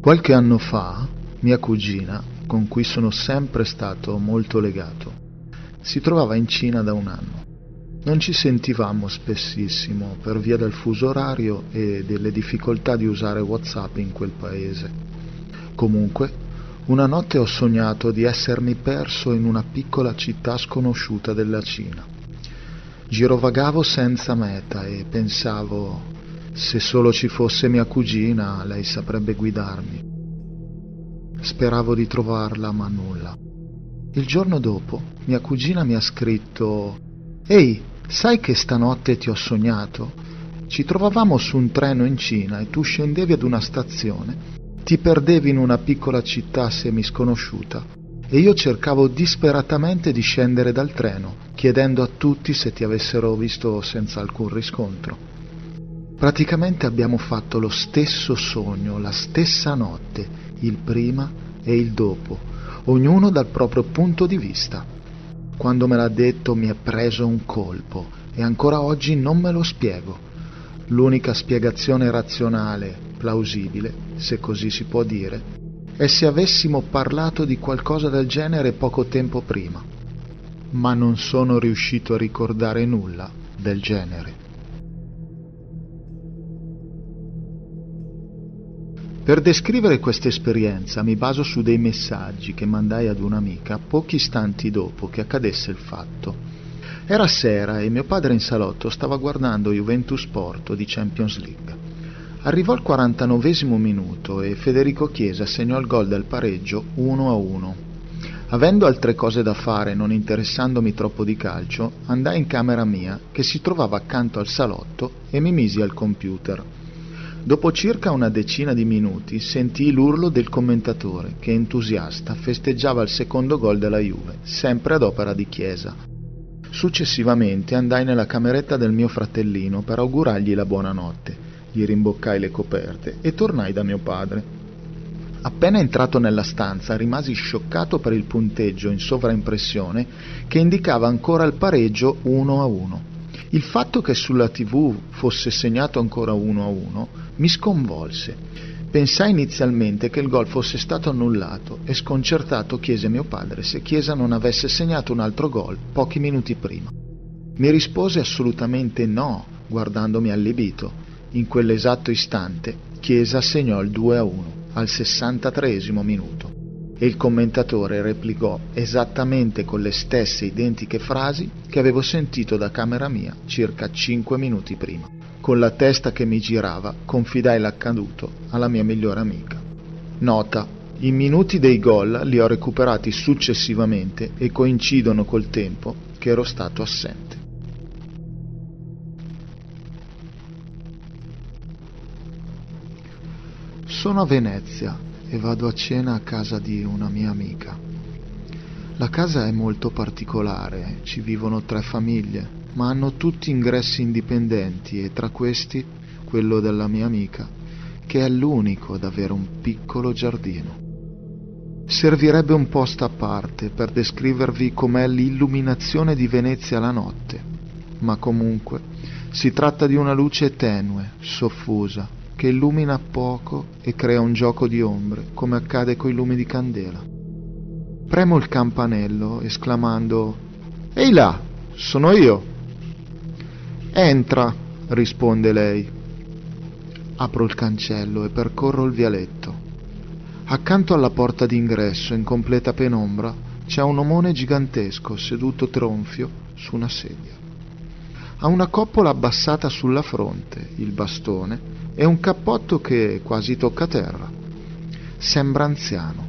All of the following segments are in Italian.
Qualche anno fa, mia cugina, con cui sono sempre stato molto legato, si trovava in Cina da un anno. Non ci sentivamo spessissimo per via del fuso orario e delle difficoltà di usare WhatsApp in quel paese. Comunque, una notte ho sognato di essermi perso in una piccola città sconosciuta della Cina. Girovagavo senza meta e pensavo, se solo ci fosse mia cugina, lei saprebbe guidarmi. Speravo di trovarla, ma nulla. Il giorno dopo, mia cugina mi ha scritto Ehi, Sai che stanotte ti ho sognato? Ci trovavamo su un treno in Cina e tu scendevi ad una stazione. Ti perdevi in una piccola città semisconosciuta e io cercavo disperatamente di scendere dal treno, chiedendo a tutti se ti avessero visto senza alcun riscontro. Praticamente abbiamo fatto lo stesso sogno, la stessa notte, il prima e il dopo, ognuno dal proprio punto di vista. Quando me l'ha detto mi è preso un colpo e ancora oggi non me lo spiego. L'unica spiegazione razionale, plausibile, se così si può dire, è se avessimo parlato di qualcosa del genere poco tempo prima. Ma non sono riuscito a ricordare nulla del genere. Per descrivere questa esperienza mi baso su dei messaggi che mandai ad un'amica pochi istanti dopo che accadesse il fatto. Era sera e mio padre in salotto stava guardando Juventus Porto di Champions League. Arrivò il 49 minuto e Federico Chiesa segnò il gol del pareggio 1 a 1. Avendo altre cose da fare, non interessandomi troppo di calcio, andai in camera mia, che si trovava accanto al salotto, e mi misi al computer. Dopo circa una decina di minuti sentii l'urlo del commentatore che, entusiasta, festeggiava il secondo gol della Juve, sempre ad opera di Chiesa. Successivamente andai nella cameretta del mio fratellino per augurargli la buonanotte, gli rimboccai le coperte e tornai da mio padre. Appena entrato nella stanza rimasi scioccato per il punteggio in sovraimpressione che indicava ancora il pareggio 1 a 1. Il fatto che sulla tv fosse segnato ancora 1 a 1 mi sconvolse. Pensai inizialmente che il gol fosse stato annullato e sconcertato chiese a mio padre se Chiesa non avesse segnato un altro gol pochi minuti prima. Mi rispose assolutamente no, guardandomi allibito. In quell'esatto istante Chiesa segnò il 2 a 1 al 63 minuto e il commentatore replicò esattamente con le stesse identiche frasi che avevo sentito da camera mia circa cinque minuti prima. Con la testa che mi girava, confidai l'accaduto alla mia migliore amica. Nota. I minuti dei gol li ho recuperati successivamente e coincidono col tempo che ero stato assente. Sono a Venezia e vado a cena a casa di una mia amica. La casa è molto particolare, ci vivono tre famiglie, ma hanno tutti ingressi indipendenti e tra questi quello della mia amica, che è l'unico ad avere un piccolo giardino. Servirebbe un post a parte per descrivervi com'è l'illuminazione di Venezia la notte, ma comunque si tratta di una luce tenue, soffusa, che illumina poco e crea un gioco di ombre, come accade coi lumi di candela. Premo il campanello esclamando Ehi là, sono io. Entra, risponde lei. Apro il cancello e percorro il vialetto. Accanto alla porta d'ingresso, in completa penombra, c'è un omone gigantesco seduto tronfio su una sedia. Ha una coppola abbassata sulla fronte, il bastone e un cappotto che quasi tocca terra. Sembra anziano.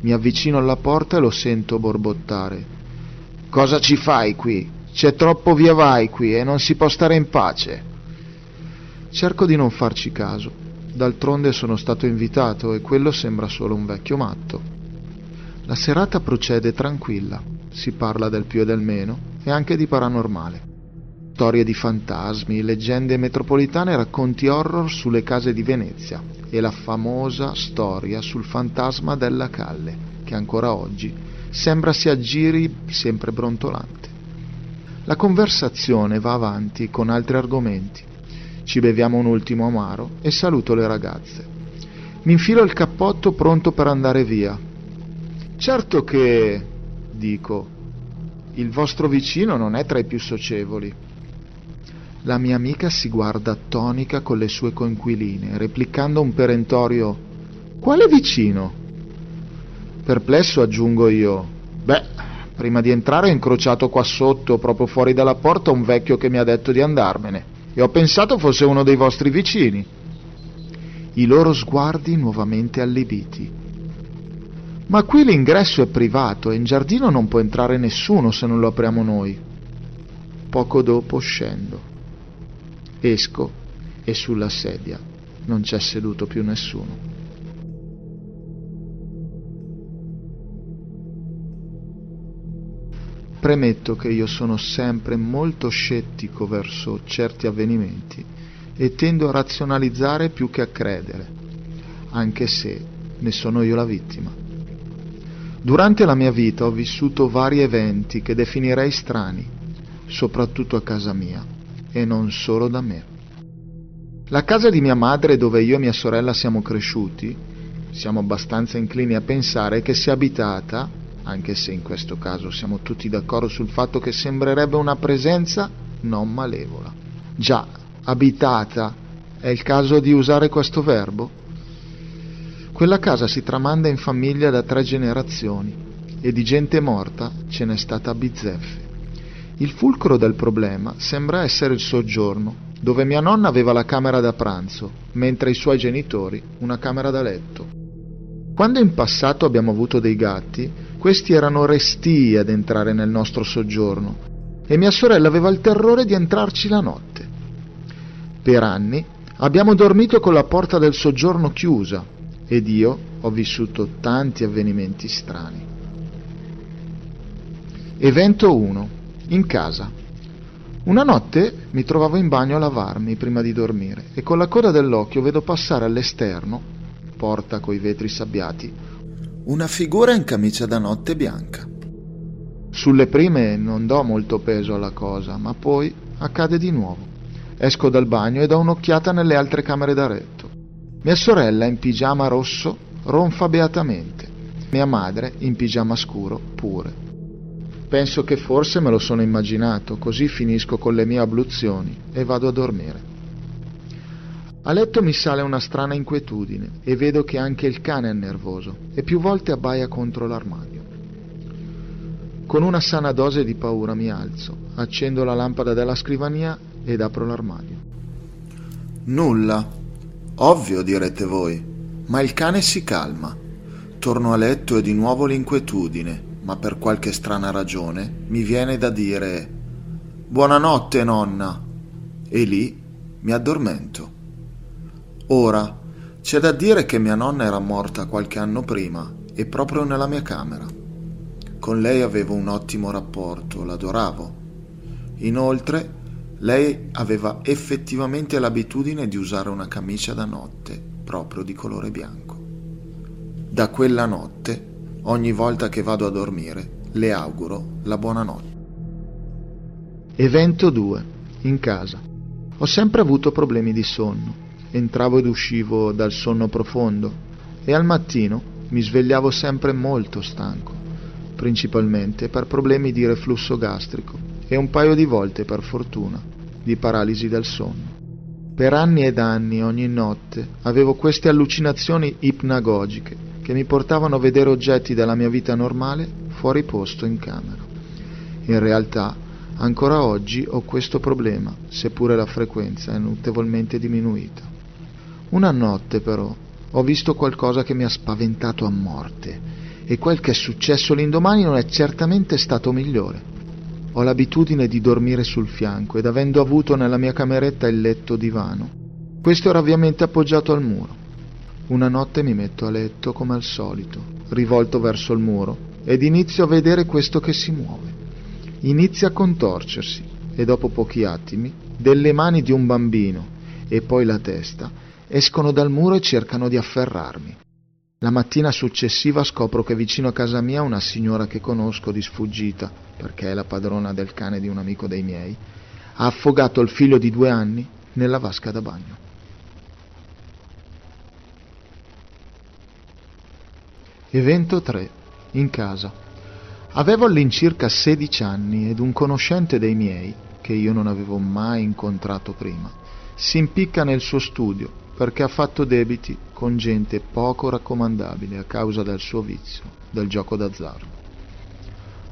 Mi avvicino alla porta e lo sento borbottare. Cosa ci fai qui? C'è troppo via vai qui e non si può stare in pace. Cerco di non farci caso. D'altronde sono stato invitato e quello sembra solo un vecchio matto. La serata procede tranquilla, si parla del più e del meno e anche di paranormale storie di fantasmi, leggende metropolitane e racconti horror sulle case di Venezia e la famosa storia sul fantasma della Calle, che ancora oggi sembra si aggiri sempre brontolante. La conversazione va avanti con altri argomenti. Ci beviamo un ultimo amaro e saluto le ragazze. Mi infilo il cappotto pronto per andare via. Certo che, dico, il vostro vicino non è tra i più socievoli. La mia amica si guarda attonica con le sue coinquiline, replicando un perentorio Quale vicino? Perplesso aggiungo io Beh, prima di entrare ho incrociato qua sotto, proprio fuori dalla porta, un vecchio che mi ha detto di andarmene e ho pensato fosse uno dei vostri vicini. I loro sguardi nuovamente allibiti. Ma qui l'ingresso è privato e in giardino non può entrare nessuno se non lo apriamo noi. Poco dopo scendo. Esco e sulla sedia non c'è seduto più nessuno. Premetto che io sono sempre molto scettico verso certi avvenimenti e tendo a razionalizzare più che a credere, anche se ne sono io la vittima. Durante la mia vita ho vissuto vari eventi che definirei strani, soprattutto a casa mia e non solo da me. La casa di mia madre dove io e mia sorella siamo cresciuti, siamo abbastanza inclini a pensare che sia abitata, anche se in questo caso siamo tutti d'accordo sul fatto che sembrerebbe una presenza non malevola. Già, abitata, è il caso di usare questo verbo? Quella casa si tramanda in famiglia da tre generazioni e di gente morta ce n'è stata a bizzeffe. Il fulcro del problema sembra essere il soggiorno, dove mia nonna aveva la camera da pranzo, mentre i suoi genitori una camera da letto. Quando in passato abbiamo avuto dei gatti, questi erano restii ad entrare nel nostro soggiorno e mia sorella aveva il terrore di entrarci la notte. Per anni abbiamo dormito con la porta del soggiorno chiusa ed io ho vissuto tanti avvenimenti strani. Evento 1 in casa. Una notte mi trovavo in bagno a lavarmi prima di dormire e con la coda dell'occhio vedo passare all'esterno, porta coi vetri sabbiati, una figura in camicia da notte bianca. Sulle prime non do molto peso alla cosa, ma poi accade di nuovo. Esco dal bagno e do un'occhiata nelle altre camere da letto. Mia sorella in pigiama rosso ronfa beatamente. Mia madre in pigiama scuro pure. Penso che forse me lo sono immaginato, così finisco con le mie abluzioni e vado a dormire. A letto mi sale una strana inquietudine e vedo che anche il cane è nervoso e più volte abbaia contro l'armadio. Con una sana dose di paura mi alzo, accendo la lampada della scrivania ed apro l'armadio. Nulla. Ovvio, direte voi. Ma il cane si calma. Torno a letto e di nuovo l'inquietudine, ma per qualche strana ragione mi viene da dire Buonanotte, nonna. E lì mi addormento. Ora, c'è da dire che mia nonna era morta qualche anno prima e proprio nella mia camera. Con lei avevo un ottimo rapporto, l'adoravo. Inoltre, lei aveva effettivamente l'abitudine di usare una camicia da notte proprio di colore bianco. Da quella notte Ogni volta che vado a dormire le auguro la buonanotte. Evento 2. In casa. Ho sempre avuto problemi di sonno. Entravo ed uscivo dal sonno profondo e al mattino mi svegliavo sempre molto stanco, principalmente per problemi di reflusso gastrico e un paio di volte, per fortuna, di paralisi del sonno. Per anni ed anni, ogni notte, avevo queste allucinazioni ipnagogiche che mi portavano a vedere oggetti della mia vita normale fuori posto in camera. In realtà, ancora oggi ho questo problema, seppure la frequenza è notevolmente diminuita. Una notte, però, ho visto qualcosa che mi ha spaventato a morte e quel che è successo l'indomani non è certamente stato migliore. Ho l'abitudine di dormire sul fianco ed avendo avuto nella mia cameretta il letto divano, questo era ovviamente appoggiato al muro. Una notte mi metto a letto come al solito, rivolto verso il muro, ed inizio a vedere questo che si muove. Inizia a contorcersi e dopo pochi attimi delle mani di un bambino e poi la testa escono dal muro e cercano di afferrarmi. La mattina successiva scopro che vicino a casa mia una signora che conosco di sfuggita, perché è la padrona del cane di un amico dei miei, ha affogato il figlio di due anni nella vasca da bagno. Evento 3. In casa. Avevo all'incirca 16 anni ed un conoscente dei miei, che io non avevo mai incontrato prima, si impicca nel suo studio perché ha fatto debiti con gente poco raccomandabile a causa del suo vizio, del gioco d'azzardo.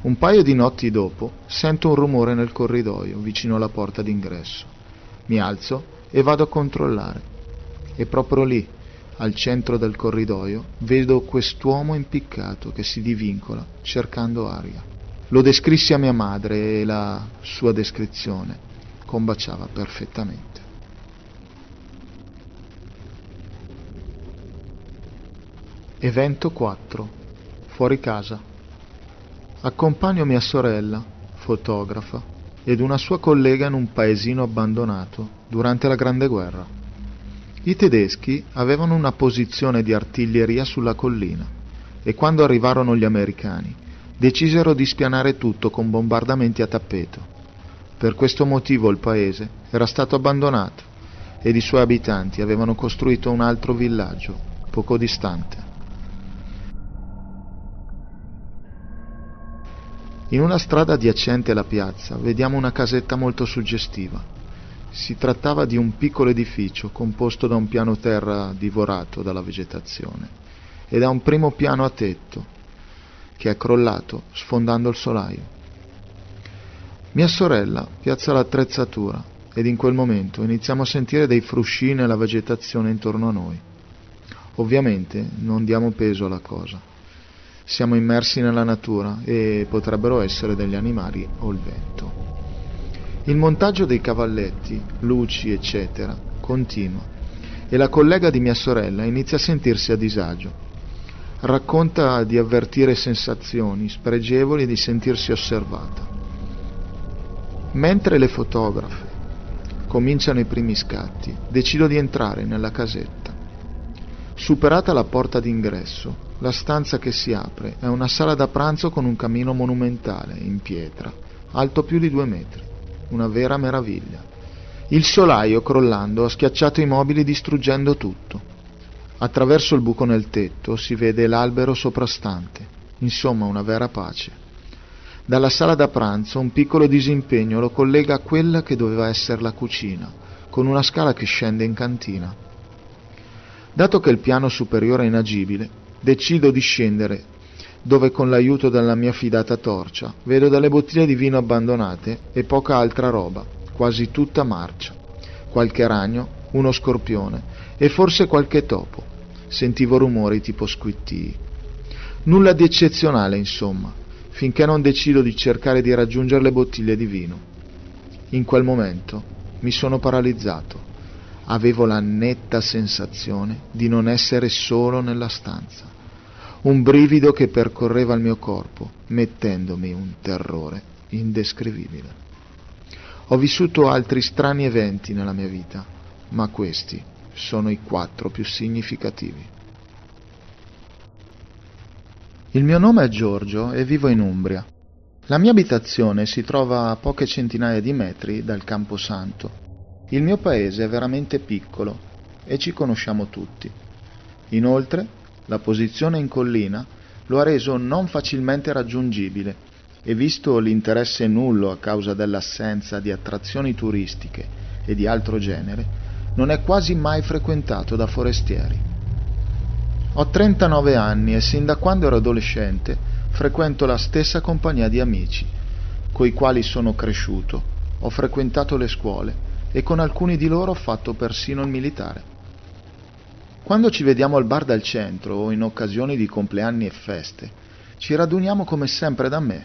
Un paio di notti dopo sento un rumore nel corridoio vicino alla porta d'ingresso. Mi alzo e vado a controllare. E proprio lì, al centro del corridoio, vedo quest'uomo impiccato che si divincola cercando aria. Lo descrissi a mia madre e la sua descrizione combaciava perfettamente. Evento 4. Fuori casa. Accompagno mia sorella, fotografa, ed una sua collega in un paesino abbandonato durante la Grande Guerra. I tedeschi avevano una posizione di artiglieria sulla collina e quando arrivarono gli americani decisero di spianare tutto con bombardamenti a tappeto. Per questo motivo il paese era stato abbandonato ed i suoi abitanti avevano costruito un altro villaggio poco distante. In una strada adiacente alla piazza vediamo una casetta molto suggestiva si trattava di un piccolo edificio composto da un piano terra divorato dalla vegetazione e da un primo piano a tetto che è crollato sfondando il solaio. Mia sorella piazza l'attrezzatura ed in quel momento iniziamo a sentire dei frusci nella vegetazione intorno a noi. Ovviamente non diamo peso alla cosa. Siamo immersi nella natura e potrebbero essere degli animali o il vento. Il montaggio dei cavalletti, luci, eccetera, continua e la collega di mia sorella inizia a sentirsi a disagio. Racconta di avvertire sensazioni spregevoli e di sentirsi osservata. Mentre le fotografe cominciano i primi scatti, decido di entrare nella casetta. Superata la porta d'ingresso, la stanza che si apre è una sala da pranzo con un camino monumentale in pietra, alto più di due metri una vera meraviglia. Il solaio, crollando, ha schiacciato i mobili distruggendo tutto. Attraverso il buco nel tetto si vede l'albero soprastante, insomma una vera pace. Dalla sala da pranzo un piccolo disimpegno lo collega a quella che doveva essere la cucina, con una scala che scende in cantina. Dato che il piano superiore è inagibile, decido di scendere dove con l'aiuto della mia fidata torcia vedo delle bottiglie di vino abbandonate e poca altra roba, quasi tutta marcia. Qualche ragno, uno scorpione e forse qualche topo. Sentivo rumori tipo squittii. Nulla di eccezionale, insomma, finché non decido di cercare di raggiungere le bottiglie di vino. In quel momento mi sono paralizzato. Avevo la netta sensazione di non essere solo nella stanza un brivido che percorreva il mio corpo, mettendomi un terrore indescrivibile. Ho vissuto altri strani eventi nella mia vita, ma questi sono i quattro più significativi. Il mio nome è Giorgio e vivo in Umbria. La mia abitazione si trova a poche centinaia di metri dal Camposanto. Il mio paese è veramente piccolo e ci conosciamo tutti. Inoltre la posizione in collina lo ha reso non facilmente raggiungibile e visto l'interesse nullo a causa dell'assenza di attrazioni turistiche e di altro genere, non è quasi mai frequentato da forestieri. Ho 39 anni e sin da quando ero adolescente frequento la stessa compagnia di amici, coi quali sono cresciuto, ho frequentato le scuole e con alcuni di loro ho fatto persino il militare. Quando ci vediamo al bar del centro o in occasioni di compleanni e feste, ci raduniamo come sempre da me,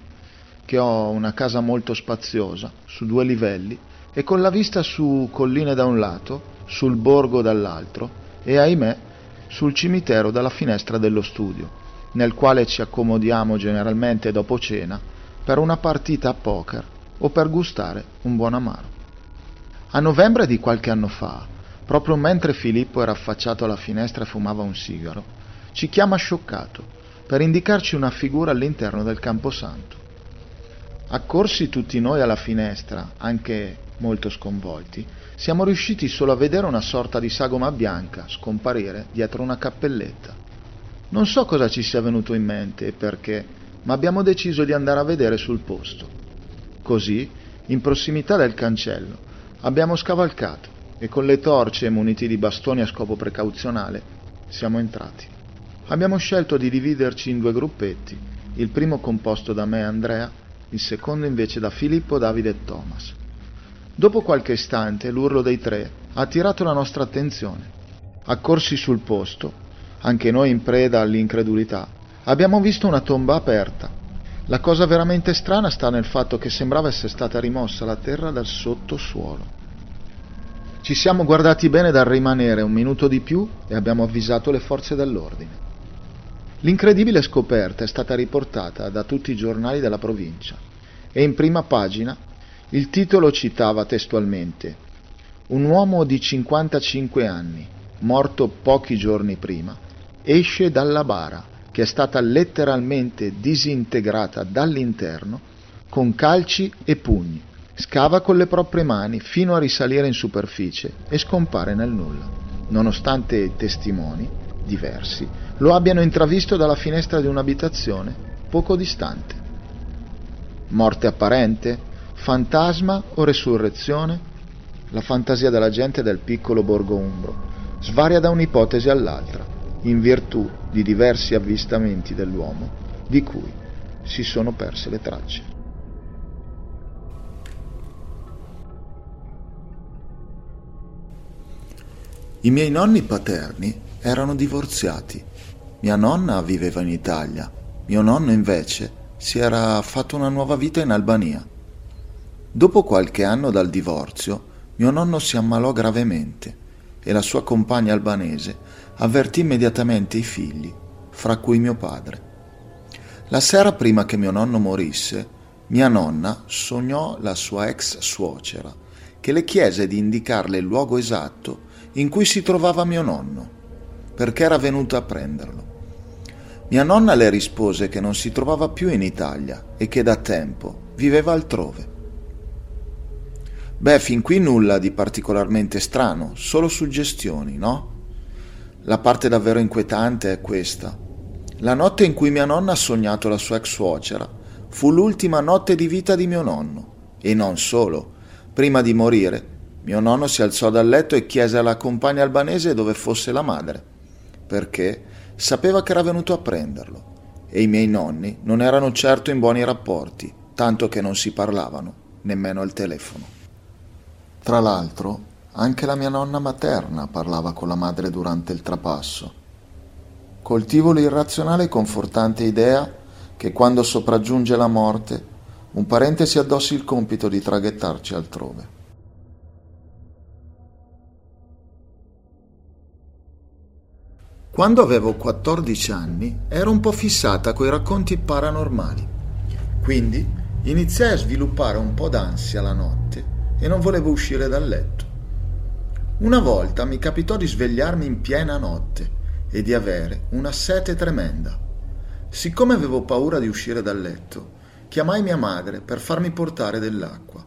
che ho una casa molto spaziosa, su due livelli, e con la vista su colline da un lato, sul borgo dall'altro, e ahimè sul cimitero dalla finestra dello studio, nel quale ci accomodiamo generalmente dopo cena per una partita a poker o per gustare un buon amaro. A novembre di qualche anno fa, proprio mentre Filippo era affacciato alla finestra e fumava un sigaro, ci chiama scioccato per indicarci una figura all'interno del camposanto. Accorsi tutti noi alla finestra, anche molto sconvolti, siamo riusciti solo a vedere una sorta di sagoma bianca scomparire dietro una cappelletta. Non so cosa ci sia venuto in mente e perché, ma abbiamo deciso di andare a vedere sul posto. Così, in prossimità del cancello, abbiamo scavalcato e con le torce muniti di bastoni a scopo precauzionale siamo entrati. Abbiamo scelto di dividerci in due gruppetti, il primo composto da me e Andrea, il secondo invece da Filippo, Davide e Thomas. Dopo qualche istante l'urlo dei tre ha attirato la nostra attenzione. Accorsi sul posto, anche noi in preda all'incredulità, abbiamo visto una tomba aperta. La cosa veramente strana sta nel fatto che sembrava essere stata rimossa la terra dal sottosuolo. Ci siamo guardati bene dal rimanere un minuto di più e abbiamo avvisato le forze dell'ordine. L'incredibile scoperta è stata riportata da tutti i giornali della provincia e in prima pagina il titolo citava testualmente Un uomo di 55 anni, morto pochi giorni prima, esce dalla bara che è stata letteralmente disintegrata dall'interno con calci e pugni Scava con le proprie mani fino a risalire in superficie e scompare nel nulla, nonostante testimoni diversi lo abbiano intravisto dalla finestra di un'abitazione poco distante. Morte apparente? Fantasma o resurrezione? La fantasia della gente del piccolo borgo umbro svaria da un'ipotesi all'altra, in virtù di diversi avvistamenti dell'uomo di cui si sono perse le tracce. I miei nonni paterni erano divorziati. Mia nonna viveva in Italia, mio nonno invece si era fatto una nuova vita in Albania. Dopo qualche anno dal divorzio, mio nonno si ammalò gravemente e la sua compagna albanese avvertì immediatamente i figli, fra cui mio padre. La sera prima che mio nonno morisse, mia nonna sognò la sua ex suocera, che le chiese di indicarle il luogo esatto in cui si trovava mio nonno, perché era venuta a prenderlo. Mia nonna le rispose che non si trovava più in Italia e che da tempo viveva altrove. Beh, fin qui nulla di particolarmente strano, solo suggestioni, no? La parte davvero inquietante è questa. La notte in cui mia nonna ha sognato la sua ex suocera fu l'ultima notte di vita di mio nonno. E non solo. Prima di morire, mio nonno si alzò dal letto e chiese alla compagna albanese dove fosse la madre, perché sapeva che era venuto a prenderlo e i miei nonni non erano certo in buoni rapporti, tanto che non si parlavano, nemmeno al telefono. Tra l'altro, anche la mia nonna materna parlava con la madre durante il trapasso. Coltivo l'irrazionale e confortante idea che quando sopraggiunge la morte, un parente si addossi il compito di traghettarci altrove. Quando avevo 14 anni ero un po' fissata coi racconti paranormali, quindi iniziai a sviluppare un po' d'ansia la notte e non volevo uscire dal letto. Una volta mi capitò di svegliarmi in piena notte e di avere una sete tremenda. Siccome avevo paura di uscire dal letto, chiamai mia madre per farmi portare dell'acqua.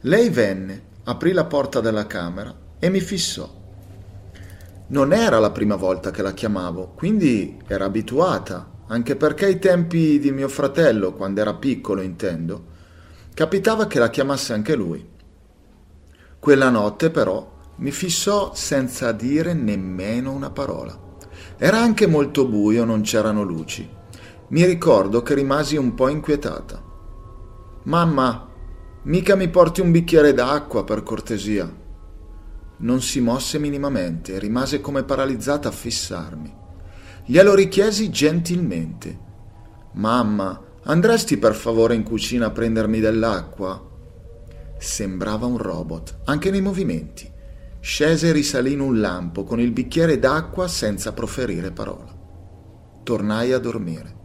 Lei venne, aprì la porta della camera e mi fissò non era la prima volta che la chiamavo, quindi era abituata, anche perché ai tempi di mio fratello, quando era piccolo intendo, capitava che la chiamasse anche lui. Quella notte però mi fissò senza dire nemmeno una parola. Era anche molto buio, non c'erano luci. Mi ricordo che rimasi un po' inquietata. Mamma, mica mi porti un bicchiere d'acqua per cortesia non si mosse minimamente, rimase come paralizzata a fissarmi. Glielo richiesi gentilmente. Mamma, andresti per favore in cucina a prendermi dell'acqua? Sembrava un robot, anche nei movimenti. Scese e risalì in un lampo con il bicchiere d'acqua senza proferire parola. Tornai a dormire.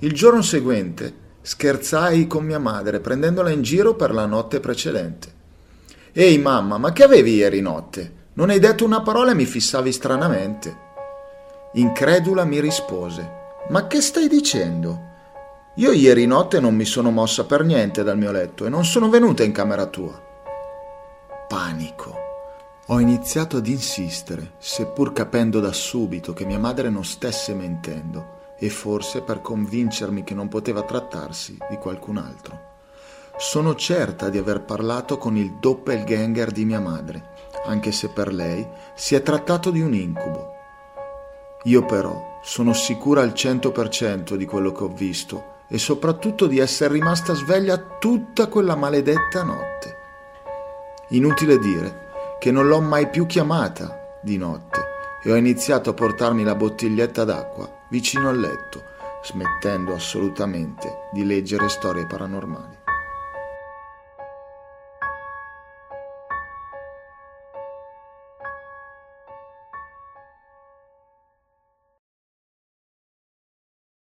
Il giorno seguente scherzai con mia madre prendendola in giro per la notte precedente. Ehi mamma, ma che avevi ieri notte? Non hai detto una parola e mi fissavi stranamente. Incredula mi rispose, ma che stai dicendo? Io ieri notte non mi sono mossa per niente dal mio letto e non sono venuta in camera tua. Panico. Ho iniziato ad insistere, seppur capendo da subito che mia madre non stesse mentendo, e forse per convincermi che non poteva trattarsi di qualcun altro. Sono certa di aver parlato con il doppelganger di mia madre, anche se per lei si è trattato di un incubo. Io però sono sicura al 100% di quello che ho visto e soprattutto di essere rimasta sveglia tutta quella maledetta notte. Inutile dire che non l'ho mai più chiamata di notte e ho iniziato a portarmi la bottiglietta d'acqua vicino al letto, smettendo assolutamente di leggere storie paranormali.